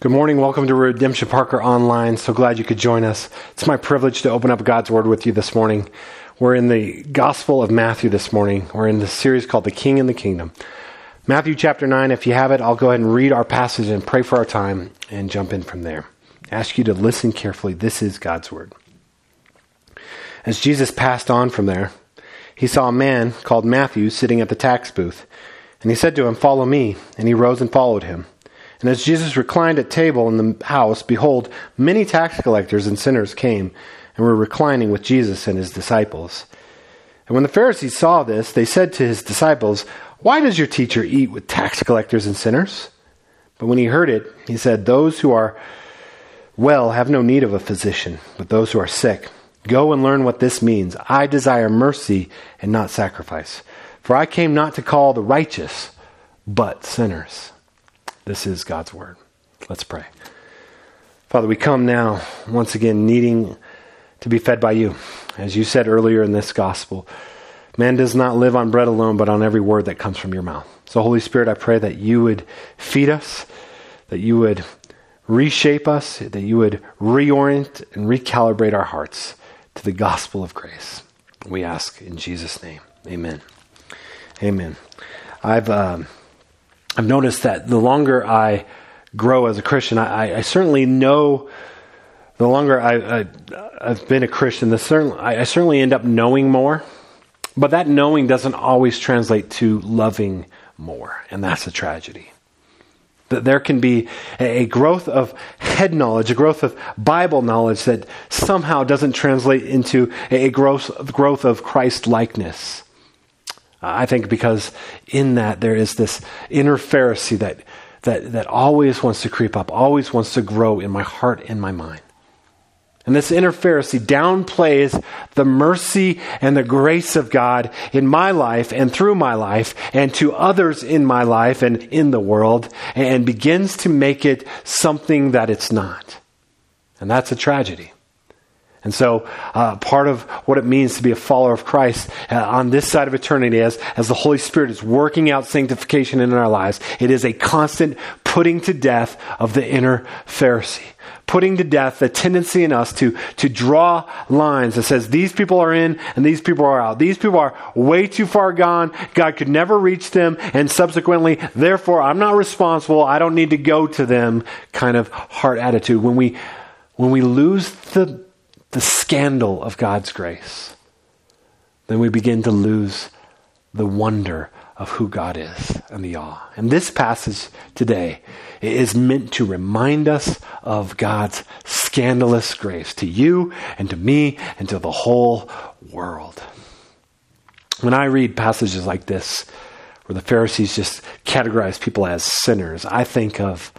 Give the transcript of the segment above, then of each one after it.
Good morning. Welcome to Redemption Parker Online. So glad you could join us. It's my privilege to open up God's Word with you this morning. We're in the Gospel of Matthew this morning. We're in the series called The King and the Kingdom. Matthew chapter 9. If you have it, I'll go ahead and read our passage and pray for our time and jump in from there. I ask you to listen carefully. This is God's Word. As Jesus passed on from there, he saw a man called Matthew sitting at the tax booth. And he said to him, Follow me. And he rose and followed him. And as Jesus reclined at table in the house, behold, many tax collectors and sinners came and were reclining with Jesus and his disciples. And when the Pharisees saw this, they said to his disciples, Why does your teacher eat with tax collectors and sinners? But when he heard it, he said, Those who are well have no need of a physician, but those who are sick. Go and learn what this means. I desire mercy and not sacrifice. For I came not to call the righteous, but sinners. This is God's word. Let's pray. Father, we come now once again needing to be fed by you. As you said earlier in this gospel, man does not live on bread alone, but on every word that comes from your mouth. So, Holy Spirit, I pray that you would feed us, that you would reshape us, that you would reorient and recalibrate our hearts to the gospel of grace. We ask in Jesus' name. Amen. Amen. I've. Um, I've noticed that the longer I grow as a Christian, I, I certainly know. The longer I, have been a Christian, the certain, I, I certainly end up knowing more, but that knowing doesn't always translate to loving more, and that's a tragedy that there can be a growth of head knowledge, a growth of Bible knowledge that somehow doesn't translate into a growth, growth of Christ likeness. Uh, I think because in that there is this inner Pharisee that, that, that always wants to creep up, always wants to grow in my heart and my mind. And this inner Pharisee downplays the mercy and the grace of God in my life and through my life and to others in my life and in the world and begins to make it something that it's not. And that's a tragedy. And so, uh, part of what it means to be a follower of Christ uh, on this side of eternity, as, as the Holy Spirit is working out sanctification in our lives, it is a constant putting to death of the inner Pharisee. Putting to death the tendency in us to, to draw lines that says these people are in and these people are out. These people are way too far gone. God could never reach them. And subsequently, therefore, I'm not responsible. I don't need to go to them kind of heart attitude. When we, when we lose the the scandal of God's grace, then we begin to lose the wonder of who God is and the awe. And this passage today is meant to remind us of God's scandalous grace to you and to me and to the whole world. When I read passages like this, where the Pharisees just categorize people as sinners, I think of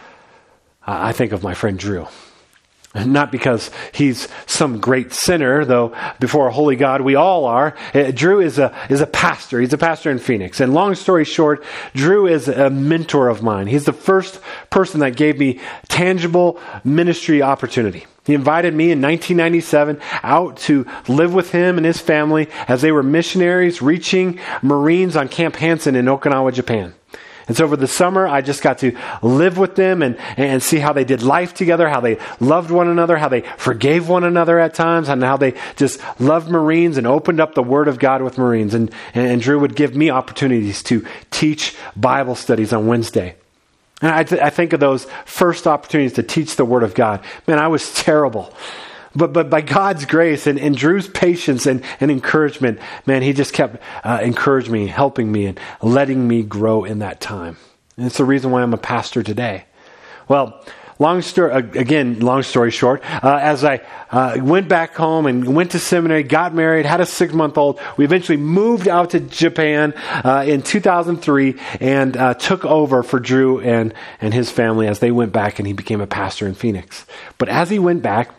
I think of my friend Drew. Not because he's some great sinner, though before a holy God we all are. Uh, Drew is a, is a pastor. He's a pastor in Phoenix. And long story short, Drew is a mentor of mine. He's the first person that gave me tangible ministry opportunity. He invited me in 1997 out to live with him and his family as they were missionaries reaching Marines on Camp Hansen in Okinawa, Japan. And so over the summer, I just got to live with them and, and see how they did life together, how they loved one another, how they forgave one another at times, and how they just loved Marines and opened up the Word of God with Marines. And, and Drew would give me opportunities to teach Bible studies on Wednesday. And I, th- I think of those first opportunities to teach the Word of God. Man, I was terrible. But, but by God's grace and, and Drew's patience and, and encouragement, man, he just kept uh, encouraging me, helping me, and letting me grow in that time. And it's the reason why I'm a pastor today. Well, long story, again, long story short, uh, as I uh, went back home and went to seminary, got married, had a six month old, we eventually moved out to Japan uh, in 2003 and uh, took over for Drew and, and his family as they went back and he became a pastor in Phoenix. But as he went back,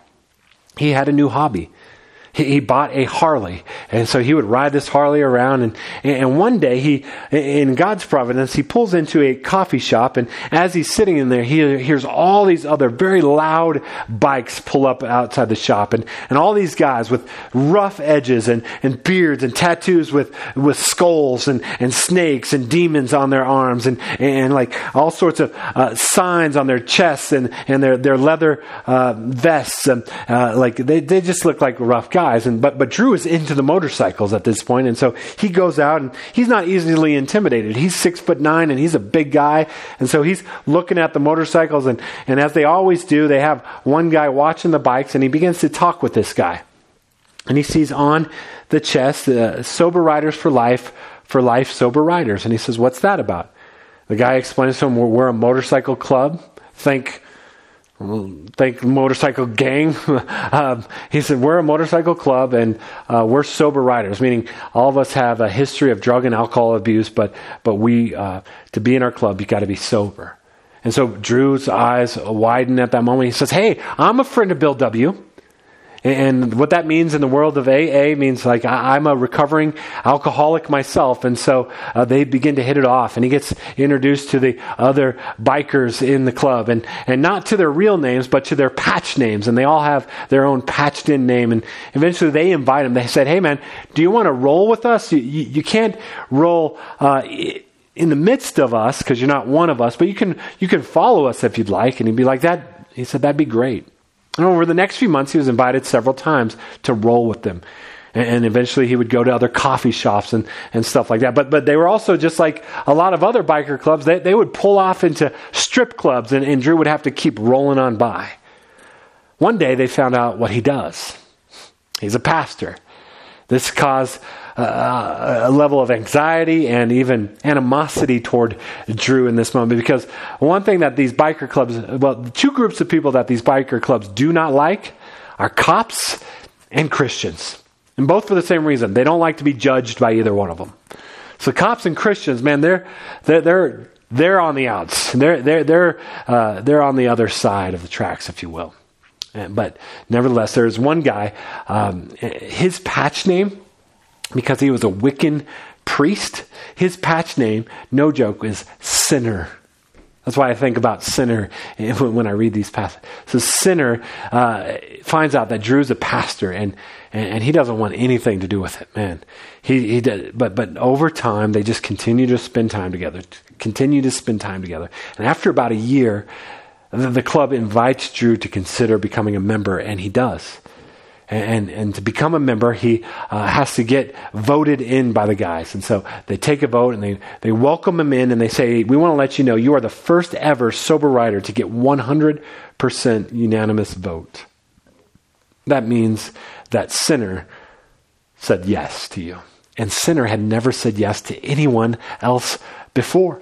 he had a new hobby. He, he, bought a Harley. And so he would ride this Harley around. And, and one day, he, in God's providence, he pulls into a coffee shop. And as he's sitting in there, he hears all these other very loud bikes pull up outside the shop. And, and all these guys with rough edges and, and beards and tattoos with, with skulls and, and snakes and demons on their arms and, and like all sorts of uh, signs on their chests and, and their, their leather uh, vests. And uh, like they, they just look like rough guys guys. And but but Drew is into the motorcycles at this point, and so he goes out and he's not easily intimidated. He's six foot nine and he's a big guy, and so he's looking at the motorcycles and and as they always do, they have one guy watching the bikes, and he begins to talk with this guy, and he sees on the chest uh, "Sober Riders for Life." For life, sober riders, and he says, "What's that about?" The guy explains to him, "We're, we're a motorcycle club. Think think motorcycle gang. um, he said, We're a motorcycle club and uh, we're sober riders, meaning all of us have a history of drug and alcohol abuse, but, but we, uh, to be in our club, you got to be sober. And so Drew's eyes widen at that moment. He says, Hey, I'm a friend of Bill W. And what that means in the world of AA means like I'm a recovering alcoholic myself. And so uh, they begin to hit it off. And he gets introduced to the other bikers in the club. And, and not to their real names, but to their patch names. And they all have their own patched in name. And eventually they invite him. They said, Hey, man, do you want to roll with us? You, you, you can't roll. Uh, in the midst of us, because you're not one of us, but you can you can follow us if you'd like. And he'd be like that. He said that'd be great. And over the next few months, he was invited several times to roll with them. And eventually he would go to other coffee shops and, and stuff like that. But, but they were also just like a lot of other biker clubs. They, they would pull off into strip clubs and, and Drew would have to keep rolling on by. One day they found out what he does. He's a pastor. This caused uh, a level of anxiety and even animosity toward Drew in this moment because one thing that these biker clubs, well, two groups of people that these biker clubs do not like are cops and Christians. And both for the same reason. They don't like to be judged by either one of them. So cops and Christians, man, they're, they're, they're, they're on the outs. They're, they're, they're, uh, they're on the other side of the tracks, if you will. But nevertheless, there's one guy, um, his patch name because he was a Wiccan priest. His patch name, no joke, is Sinner. That's why I think about sinner when I read these passages. So sinner uh, finds out that Drew's a pastor, and, and he doesn't want anything to do with it. Man, he he did, but but over time they just continue to spend time together, continue to spend time together, and after about a year, the, club invites Drew to consider becoming a member, and he does and, and to become a member, he uh, has to get voted in by the guys. And so they take a vote and they, they welcome him in and they say, We want to let you know you are the first ever sober rider to get 100% unanimous vote. That means that Sinner said yes to you. And Sinner had never said yes to anyone else before.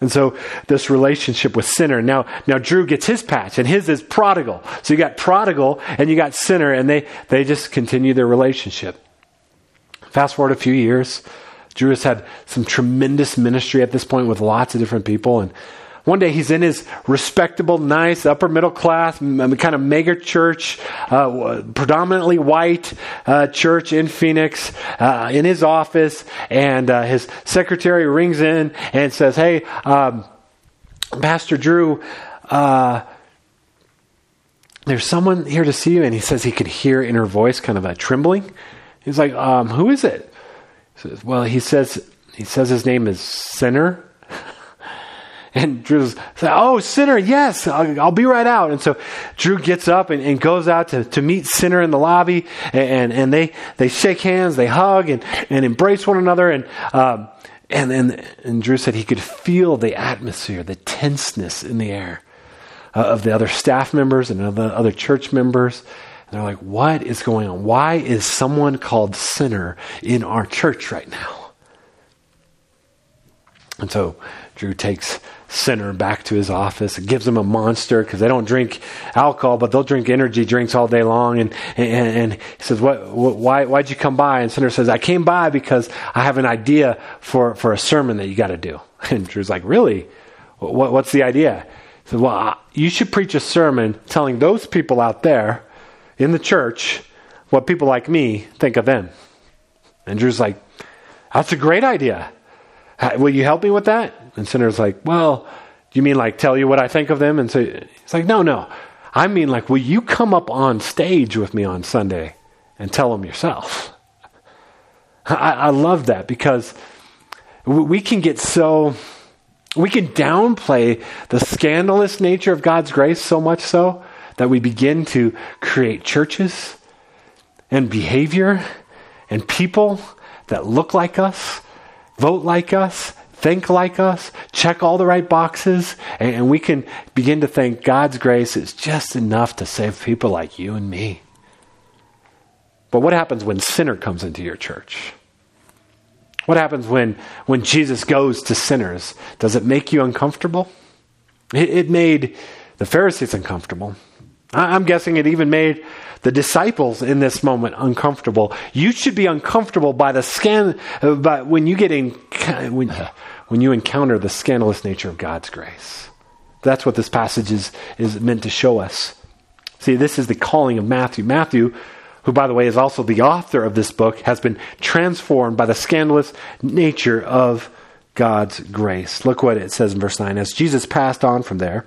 And so this relationship with sinner. Now, now Drew gets his patch, and his is prodigal. So you got prodigal and you got sinner, and they, they just continue their relationship. Fast forward a few years, Drew has had some tremendous ministry at this point with lots of different people, and one day he's in his respectable, nice, upper middle class, kind of mega church, uh, predominantly white uh, church in Phoenix, uh, in his office, and uh, his secretary rings in and says, Hey, um, Pastor Drew, uh, there's someone here to see you. And he says he could hear in her voice kind of a trembling. He's like, um, Who is it? He says, well, he says, he says his name is Sinner. And Drew's like, oh, Sinner, yes, I'll, I'll, be right out. And so Drew gets up and, and, goes out to, to meet Sinner in the lobby, and, and they, they shake hands, they hug, and, and embrace one another. And, um, and, and, and Drew said he could feel the atmosphere, the tenseness in the air uh, of the other staff members and the other church members. And they're like, what is going on? Why is someone called Sinner in our church right now? And so Drew takes Sinner back to his office It gives him a monster because they don't drink alcohol, but they'll drink energy drinks all day long. And, and, and he says, what, what, why, why'd you come by? And Sinner says, I came by because I have an idea for, for a sermon that you got to do. And Drew's like, really? What, what's the idea? He said, well, you should preach a sermon telling those people out there in the church what people like me think of them. And Drew's like, That's a great idea. Will you help me with that? And Sinner's like, Well, do you mean like tell you what I think of them? And so he's like, No, no. I mean, like, will you come up on stage with me on Sunday and tell them yourself? I, I love that because we can get so, we can downplay the scandalous nature of God's grace so much so that we begin to create churches and behavior and people that look like us, vote like us, think like us, check all the right boxes, and, we can begin to think God's grace is just enough to save people like you and me. But what happens when sinner comes into your church? What happens when, when Jesus goes to sinners? Does it make you uncomfortable? It, it made the Pharisees uncomfortable. I, I'm guessing it even made the disciples in this moment uncomfortable. You should be uncomfortable by the scan, uh, but when you get in, when, when you encounter the scandalous nature of God's grace. That's what this passage is, is meant to show us. See, this is the calling of Matthew. Matthew, who, by the way, is also the author of this book, has been transformed by the scandalous nature of God's grace. Look what it says in verse 9. As Jesus passed on from there,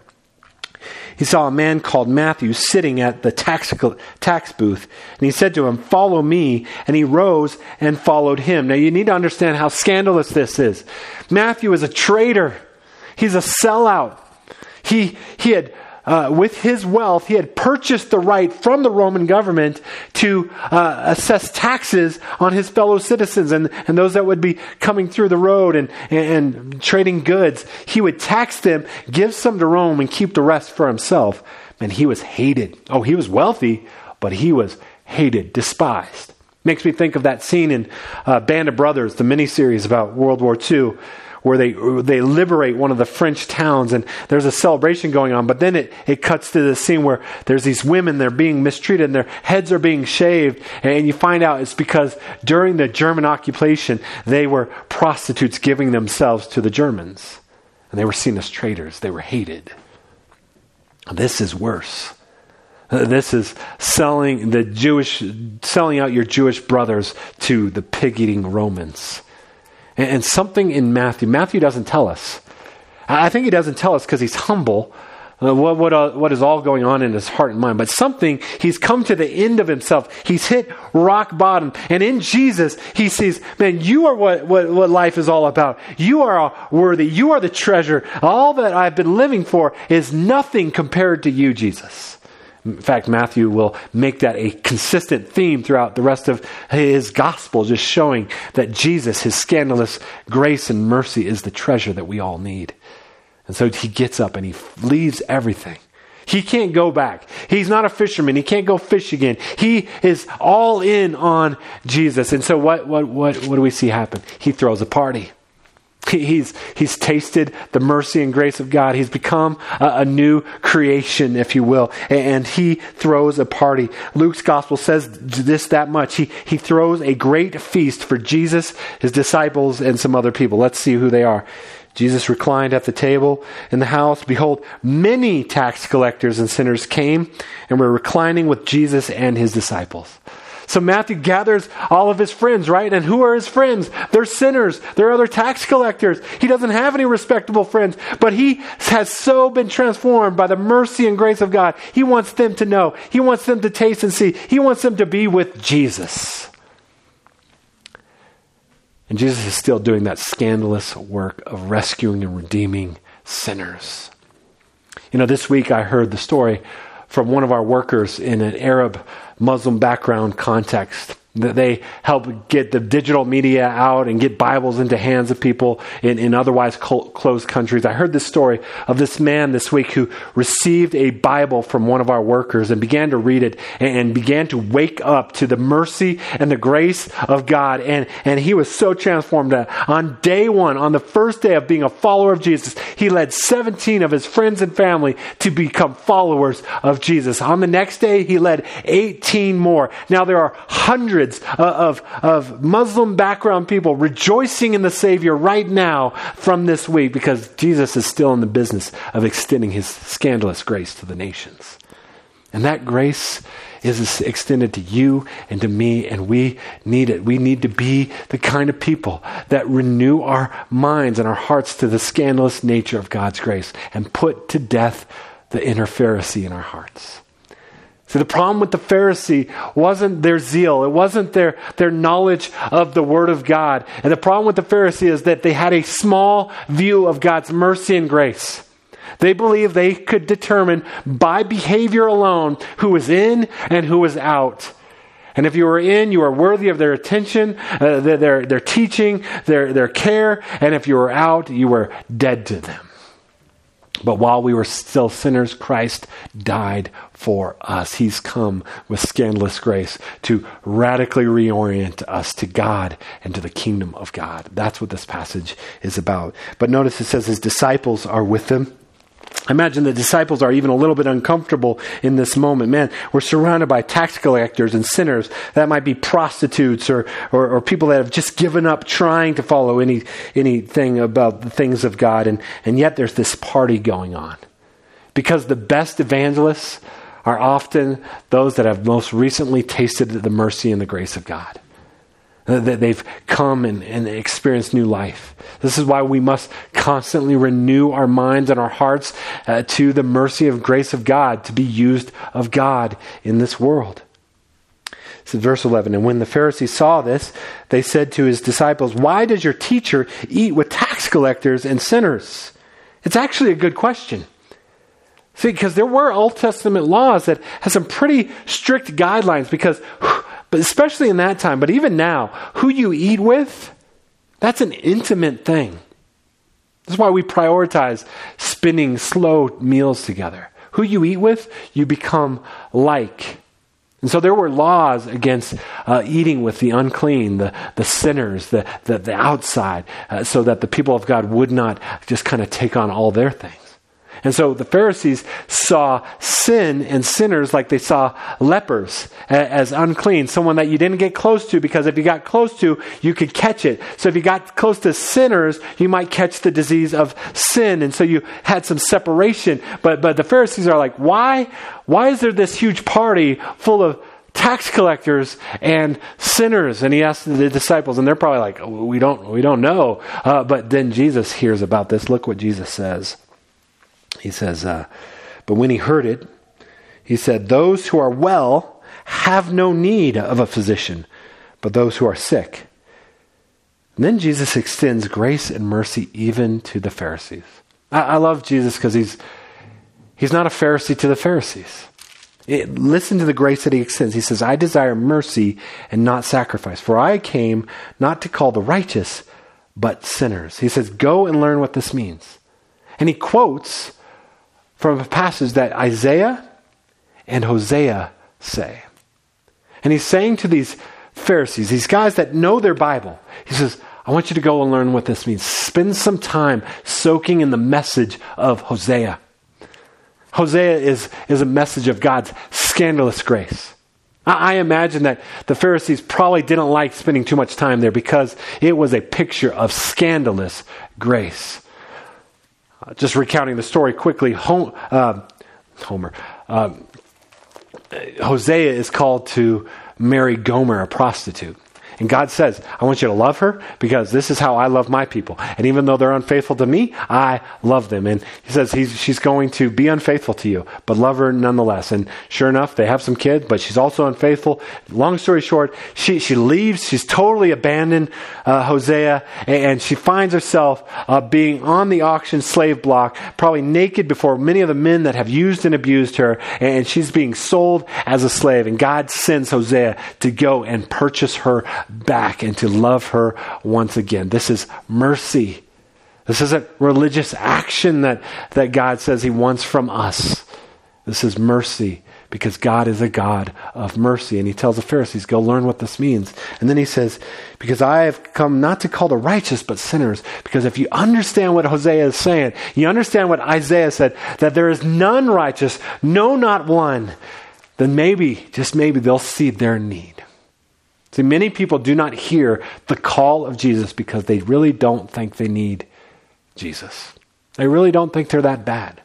he saw a man called Matthew sitting at the tax, tax booth. And he said to him, Follow me. And he rose and followed him. Now you need to understand how scandalous this is. Matthew is a traitor, he's a sellout. He, he had uh, with his wealth, he had purchased the right from the Roman government to uh, assess taxes on his fellow citizens and, and those that would be coming through the road and, and, and trading goods. He would tax them, give some to Rome, and keep the rest for himself. And he was hated. Oh, he was wealthy, but he was hated, despised. Makes me think of that scene in uh, Band of Brothers, the miniseries about World War II, where they, they liberate one of the French towns and there's a celebration going on. But then it, it cuts to the scene where there's these women, they're being mistreated and their heads are being shaved. And you find out it's because during the German occupation, they were prostitutes giving themselves to the Germans. And they were seen as traitors. They were hated. This is worse. This is selling the Jewish, selling out your Jewish brothers to the pig eating Romans. And, something in Matthew, Matthew doesn't tell us. I think he doesn't tell us because he's humble. Uh, what, what, uh, what is all going on in his heart and mind. But something, he's come to the end of himself. He's hit rock bottom. And in Jesus, he sees, man, you are what, what, what life is all about. You are worthy. You are the treasure. All that I've been living for is nothing compared to you, Jesus. In fact, Matthew will make that a consistent theme throughout the rest of his gospel, just showing that Jesus, his scandalous grace and mercy, is the treasure that we all need. And so he gets up and he leaves everything. He can't go back. He's not a fisherman. He can't go fish again. He is all in on Jesus. And so what, what, what, what do we see happen? He throws a party. He's, he's tasted the mercy and grace of God. He's become a, a, new creation, if you will. And he throws a party. Luke's gospel says this that much. He, he throws a great feast for Jesus, his disciples, and some other people. Let's see who they are. Jesus reclined at the table in the house. Behold, many tax collectors and sinners came and were reclining with Jesus and his disciples. So Matthew gathers all of his friends, right? And who are his friends? They're sinners. They're other tax collectors. He doesn't have any respectable friends, but he has so been transformed by the mercy and grace of God. He wants them to know. He wants them to taste and see. He wants them to be with Jesus. And Jesus is still doing that scandalous work of rescuing and redeeming sinners. You know, this week I heard the story from one of our workers in an Arab Muslim background context. That they help get the digital media out and get Bibles into hands of people in, in otherwise closed countries. I heard this story of this man this week who received a Bible from one of our workers and began to read it and, and began to wake up to the mercy and the grace of God. And, and he was so transformed that on day one, on the first day of being a follower of Jesus, he led 17 of his friends and family to become followers of Jesus. On the next day, he led 18 more. Now there are hundreds hundreds uh, of, of Muslim background people rejoicing in the Savior right now from this week because Jesus is still in the business of extending his scandalous grace to the nations. And that grace is extended to you and to me, and we need it. We need to be the kind of people that renew our minds and our hearts to the scandalous nature of God's grace and put to death the inner Pharisee in our hearts. See, the problem with the Pharisee wasn't their zeal. It wasn't their, their knowledge of the Word of God. And the problem with the Pharisee is that they had a small view of God's mercy and grace. They believed they could determine by behavior alone who was in and who was out. And if you were in, you were worthy of their attention, uh, their, their teaching, their, their care. And if you were out, you were dead to them. But while we were still sinners, Christ died for us. He's come with scandalous grace to radically reorient us to God and to the kingdom of God. That's what this passage is about. But notice it says his disciples are with him. I imagine the disciples are even a little bit uncomfortable in this moment. Man, we're surrounded by tax collectors and sinners. That might be prostitutes or, or, or, people that have just given up trying to follow any, anything about the things of God. And, and yet there's this party going on. Because the best evangelists are often those that have most recently tasted the mercy and the grace of God that they've come and, and, experienced new life. This is why we must constantly renew our minds and our hearts uh, to the mercy and grace of God to be used of God in this world. Is verse 11. And when the Pharisees saw this, they said to his disciples, Why does your teacher eat with tax collectors and sinners? It's actually a good question. See, because there were Old Testament laws that had some pretty strict guidelines because whew, but especially in that time, but even now, who you eat with, that's an intimate thing. That's why we prioritize spending slow meals together. Who you eat with, you become like. And so there were laws against uh, eating with the unclean, the, the sinners, the, the, the outside, uh, so that the people of God would not just kind of take on all their things. And so the Pharisees saw sin and sinners like they saw lepers as unclean, someone that you didn't get close to because if you got close to, you could catch it. So if you got close to sinners, you might catch the disease of sin. And so you had some separation. But, but the Pharisees are like, why, why is there this huge party full of tax collectors and sinners and he asked the disciples and they're probably like we don't we don't know uh, but then jesus hears about this look what jesus says he says, uh, But when he heard it, he said, Those who are well have no need of a physician, but those who are sick. And then Jesus extends grace and mercy even to the Pharisees. I, I love Jesus because he's, he's not a Pharisee to the Pharisees. It, listen to the grace that he extends. He says, I desire mercy and not sacrifice, for I came not to call the righteous, but sinners. He says, Go and learn what this means. And he quotes from a passage that Isaiah and Hosea say. And he's saying to these Pharisees, these guys that know their Bible, he says, I want you to go and learn what this means. Spend some time soaking in the message of Hosea. Hosea is, is a message of God's scandalous grace. I, I imagine that the Pharisees probably didn't like spending too much time there because it was a picture of scandalous grace. Uh, just recounting the story quickly, Hom- uh, Homer, uh, Hosea is called to marry Gomer, a prostitute. And God says, I want you to love her because this is how I love my people. And even though they're unfaithful to me, I love them. And he says she's going to be unfaithful to you, but love her nonetheless. And sure enough, they have some kids, but she's also unfaithful. Long story short, she, she leaves. She's totally abandoned uh, Hosea, and, and, she finds herself uh, being on the auction slave block, probably naked before many of the men that have used and abused her, and she's being sold as a slave. And God sends Hosea to go and purchase her back and to love her once again. This is mercy. This isn't religious action that, that God says He wants from us. This is mercy because God is a God of mercy. And He tells the Pharisees, go learn what this means. And then He says, because I have come not to call the righteous, but sinners. Because if you understand what Hosea is saying, you understand what Isaiah said, that there is none righteous, no, not one, then maybe, just maybe, they'll see their need. See, many people do not hear the call of Jesus because they really don't think they need Jesus. They really don't think they're that bad.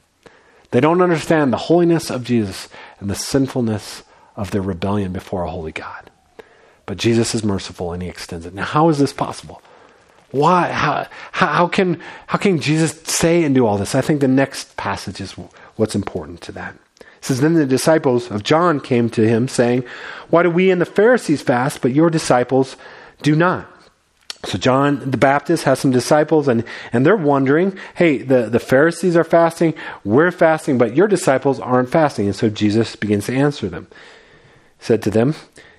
They don't understand the holiness of Jesus and the sinfulness of their rebellion before a holy God. But Jesus is merciful and he extends it. Now, how is this possible? Why? How, how, can, how can Jesus say and do all this? I think the next passage is what's important to that. Says, Then the disciples of John came to him, saying, Why do we and the Pharisees fast, but your disciples do not? So John the Baptist has some disciples and, and they're wondering, hey, the, the Pharisees are fasting, we're fasting, but your disciples aren't fasting. And so Jesus begins to answer them. He said to them,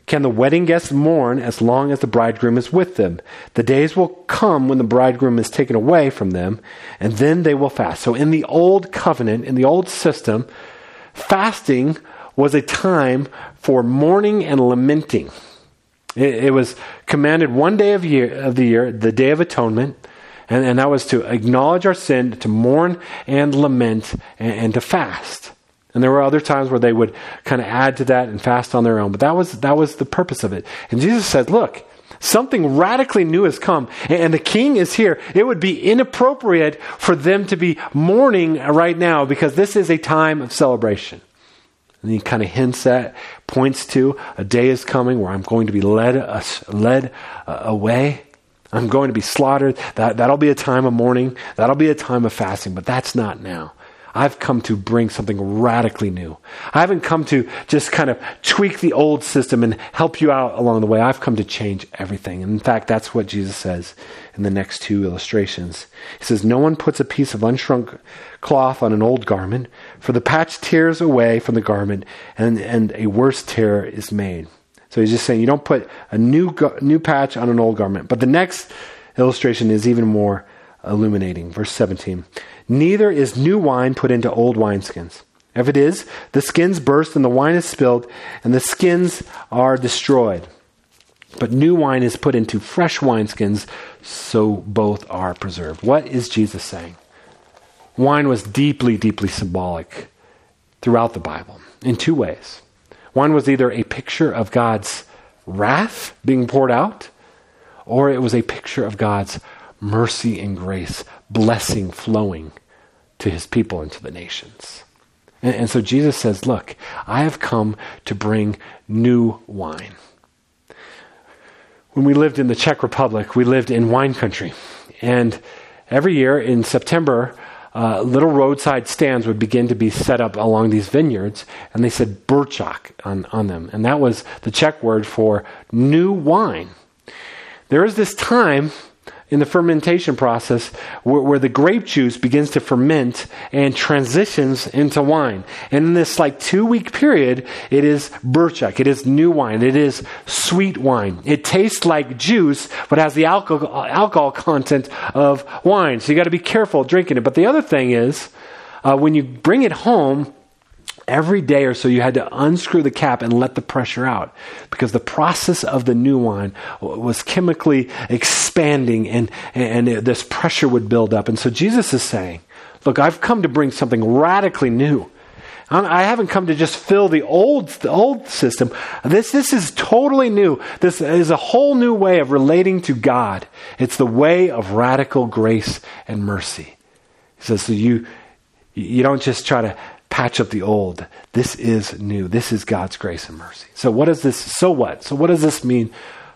Can the wedding guests mourn as long as the bridegroom is with them? The days will come when the bridegroom is taken away from them, and then they will fast. So in the old covenant, in the old system, fasting was a time for mourning and lamenting. It, it was commanded one day of, year, of the year, the Day of Atonement, and, and that was to acknowledge our sin, to mourn and lament, and, and to fast. And there were other times where they would kind of add to that and fast on their own. But that was, that was the purpose of it. And Jesus said, look, something radically new has come and the king is here. It would be inappropriate for them to be mourning right now because this is a time of celebration. And he kind of hints at, points to, a day is coming where I'm going to be led, uh, led uh, away. I'm going to be slaughtered. That, that'll be a time of mourning. That'll be a time of fasting, but that's not now. I've come to bring something radically new. I haven't come to just kind of tweak the old system and help you out along the way. I've come to change everything. And in fact, that's what Jesus says in the next two illustrations. He says, No one puts a piece of unshrunk cloth on an old garment, for the patch tears away from the garment, and, and a worse tear is made. So he's just saying you don't put a new, new patch on an old garment. But the next illustration is even more illuminating. Verse 17. Neither is new wine put into old wineskins. If it is, the skins burst and the wine is spilled, and the skins are destroyed. But new wine is put into fresh wineskins, so both are preserved. What is Jesus saying? Wine was deeply, deeply symbolic throughout the Bible in two ways. One was either a picture of God's wrath being poured out, or it was a picture of God's mercy and grace, blessing flowing to his people and to the nations. And, and, so Jesus says, Look, I have come to bring new wine. When we lived in the Czech Republic, we lived in wine country. And every year in September, uh, little roadside stands would begin to be set up along these vineyards, and they said Burčak on, on them. And that was the Czech word for new wine. There is this time in the fermentation process where, where, the grape juice begins to ferment and transitions into wine. And in this like two week period, it is burchak. It is new wine. It is sweet wine. It tastes like juice, but has the alcohol, alcohol content of wine. So you got to be careful drinking it. But the other thing is, uh, when you bring it home, every day or so you had to unscrew the cap and let the pressure out because the process of the new wine was chemically expanding and, and this pressure would build up. And so Jesus is saying, Look, I've come to bring something radically new. I haven't come to just fill the old, the old system. This, this is totally new. This is a whole new way of relating to God. It's the way of radical grace and mercy. He says, so you, you don't just try to patch up the old. This is new. This is God's grace and mercy. So what does this so what? So what does this mean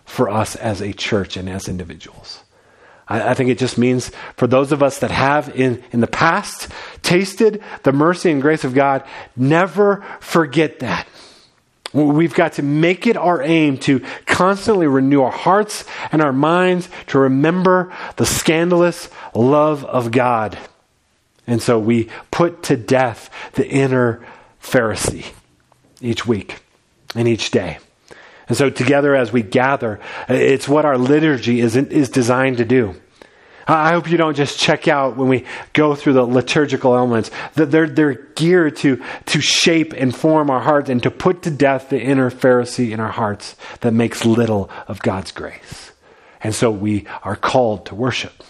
for us as a church and as individuals? I, I think it just means for those of us that have in, in the past tasted the mercy and grace of God, never forget that. We've got to make it our aim to constantly renew our hearts and our minds to remember the scandalous love of God and so we put to death the inner Pharisee each week and each day. And so together as we gather, it's what our liturgy is, is designed to do. I hope you don't just check out when we go through the liturgical elements. That they're, they're geared to, to shape and form our hearts and to put to death the inner Pharisee in our hearts that makes little of God's grace. And so we are called to worship.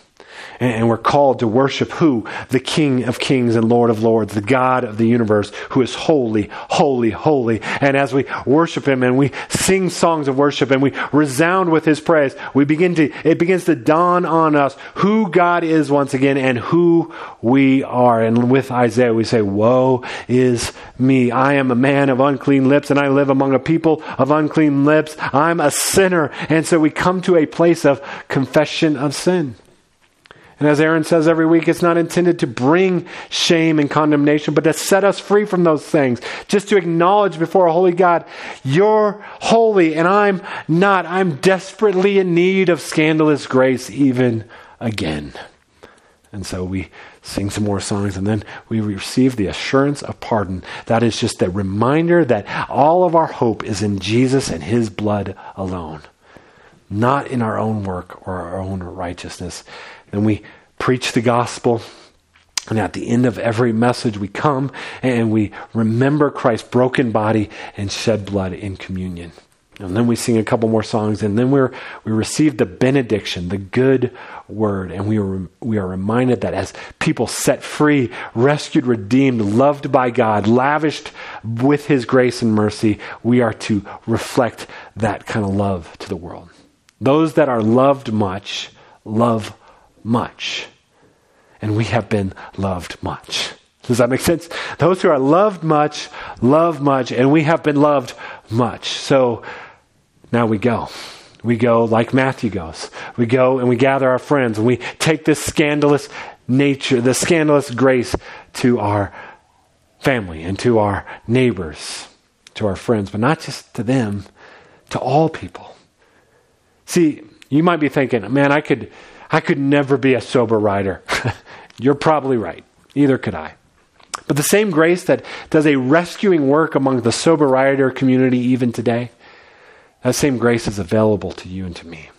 And we're called to worship who? The King of Kings and Lord of Lords, the God of the universe, who is holy, holy, holy. And as we worship Him and we sing songs of worship and we resound with His praise, we begin to, it begins to dawn on us who God is once again and who we are. And with Isaiah, we say, Woe is me. I am a man of unclean lips and I live among a people of unclean lips. I'm a sinner. And so we come to a place of confession of sin. And as Aaron says every week, it's not intended to bring shame and condemnation, but to set us free from those things. Just to acknowledge before a holy God, you're holy and I'm not. I'm desperately in need of scandalous grace even again. And so we sing some more songs and then we receive the assurance of pardon. That is just a reminder that all of our hope is in Jesus and his blood alone, not in our own work or our own righteousness. And we preach the gospel. And at the end of every message, we come and we remember Christ's broken body and shed blood in communion. And then we sing a couple more songs, and then we're, we receive the benediction, the good word. And we are, we are reminded that as people set free, rescued, redeemed, loved by God, lavished with his grace and mercy, we are to reflect that kind of love to the world. Those that are loved much love much. And we have been loved much. Does that make sense? Those who are loved much, love much, and we have been loved much. So now we go. We go like Matthew goes. We go and we gather our friends and we take this scandalous nature, the scandalous grace to our family and to our neighbors, to our friends, but not just to them, to all people. See, you might be thinking, man, I could I could never be a sober rider. You're probably right. Neither could I. But the same grace that does a rescuing work among the sober rider community even today, that same grace is available to you and to me.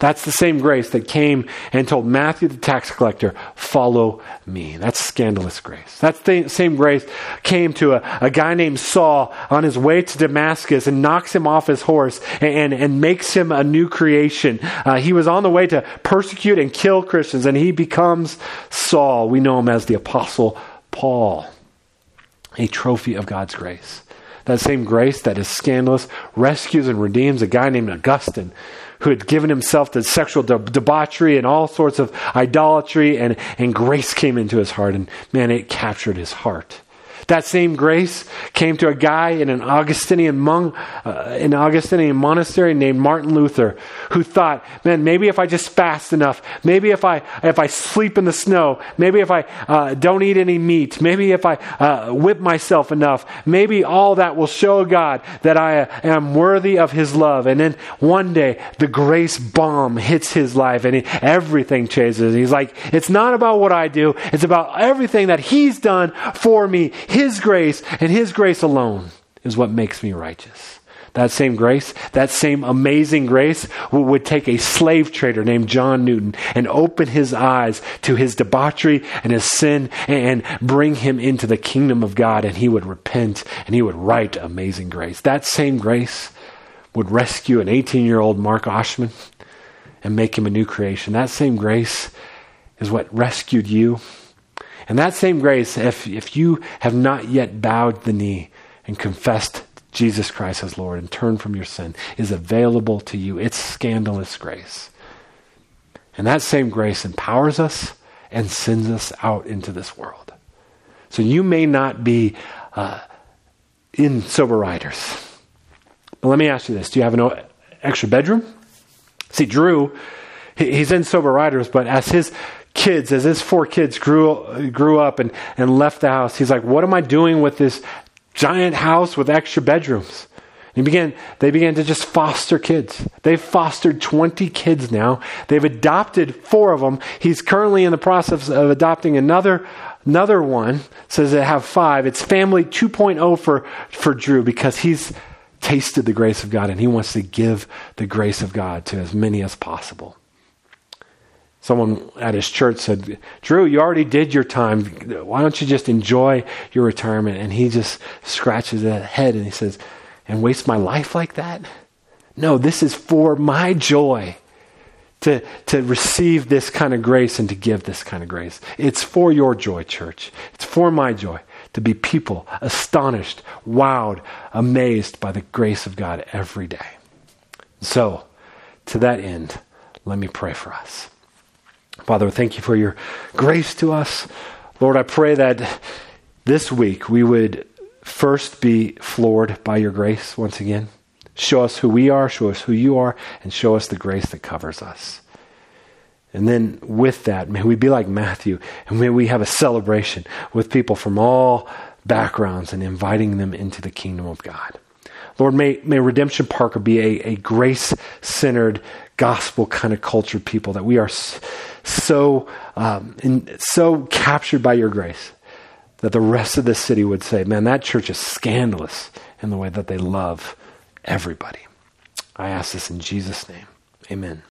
That's the same grace that came and told Matthew the tax collector, Follow me. That's scandalous grace. That same grace came to a, a guy named Saul on his way to Damascus and knocks him off his horse and, and, and makes him a new creation. Uh, he was on the way to persecute and kill Christians, and he becomes Saul. We know him as the Apostle Paul, a trophy of God's grace. That same grace that is scandalous rescues and redeems a guy named Augustine who had given himself to sexual de- debauchery and all sorts of idolatry, and, and grace came into his heart, and man, it captured his heart. That same grace came to a guy in an Augustinian monk, uh, an Augustinian monastery named Martin Luther, who thought, "Man, maybe if I just fast enough, maybe if I if I sleep in the snow, maybe if I uh, don't eat any meat, maybe if I uh, whip myself enough, maybe all that will show God that I am worthy of His love." And then one day, the grace bomb hits his life, and he, everything changes. He's like, "It's not about what I do; it's about everything that He's done for me." His grace and His grace alone is what makes me righteous. That same grace, that same amazing grace would take a slave trader named John Newton and open his eyes to his debauchery and his sin and bring him into the kingdom of God and he would repent and he would write amazing grace. That same grace would rescue an 18 year old Mark Oshman and make him a new creation. That same grace is what rescued you and that same grace, if, if you have not yet bowed the knee and confessed Jesus Christ as Lord and turned from your sin, is available to you. It's scandalous grace. And that same grace empowers us and sends us out into this world. So you may not be uh, in sober riders. But let me ask you this do you have an extra bedroom? See, Drew, he's in sober riders, but as his kids, as his four kids grew, grew up and, and left the house, he's like, what am I doing with this giant house with extra bedrooms? And he began, they began to just foster kids. They've fostered 20 kids now. They've adopted four of them. He's currently in the process of adopting another, another one. Says they have five. It's family 2.0 for, for Drew because he's tasted the grace of God and he wants to give the grace of God to as many as possible. Someone at his church said, Drew, you already did your time. Why don't you just enjoy your retirement? And he just scratches his head and he says, And waste my life like that? No, this is for my joy to, to receive this kind of grace and to give this kind of grace. It's for your joy, church. It's for my joy to be people astonished, wowed, amazed by the grace of God every day. So, to that end, let me pray for us. Father, thank you for your grace to us. Lord, I pray that this week we would first be floored by your grace once again. Show us who we are, show us who you are, and show us the grace that covers us. And then with that, may we be like Matthew, and may we have a celebration with people from all backgrounds and inviting them into the kingdom of God. Lord, may, may Redemption Parker be a, a grace centered, gospel kind of culture people that we are so, um, in, so captured by your grace that the rest of the city would say, man, that church is scandalous in the way that they love everybody. I ask this in Jesus' name. Amen.